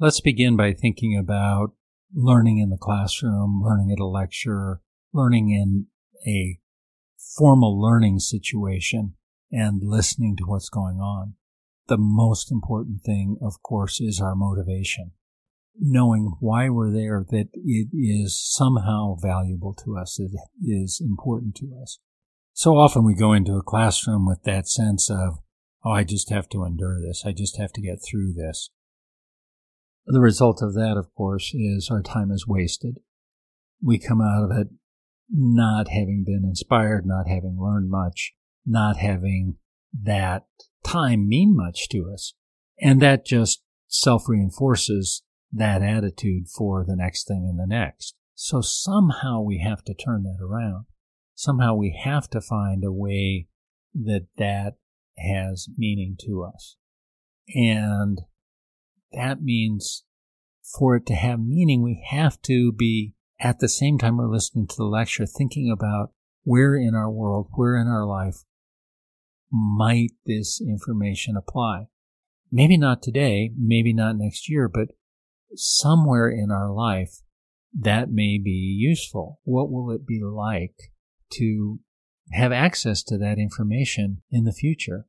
Let's begin by thinking about learning in the classroom, learning at a lecture, learning in a formal learning situation, and listening to what's going on. The most important thing, of course, is our motivation. Knowing why we're there, that it is somehow valuable to us, it is important to us. So often we go into a classroom with that sense of, oh, I just have to endure this. I just have to get through this. The result of that, of course, is our time is wasted. We come out of it not having been inspired, not having learned much, not having that time mean much to us. And that just self reinforces that attitude for the next thing and the next. So somehow we have to turn that around. Somehow we have to find a way that that has meaning to us. And that means for it to have meaning, we have to be at the same time we're listening to the lecture, thinking about where in our world, where in our life might this information apply? Maybe not today, maybe not next year, but somewhere in our life that may be useful. What will it be like to have access to that information in the future?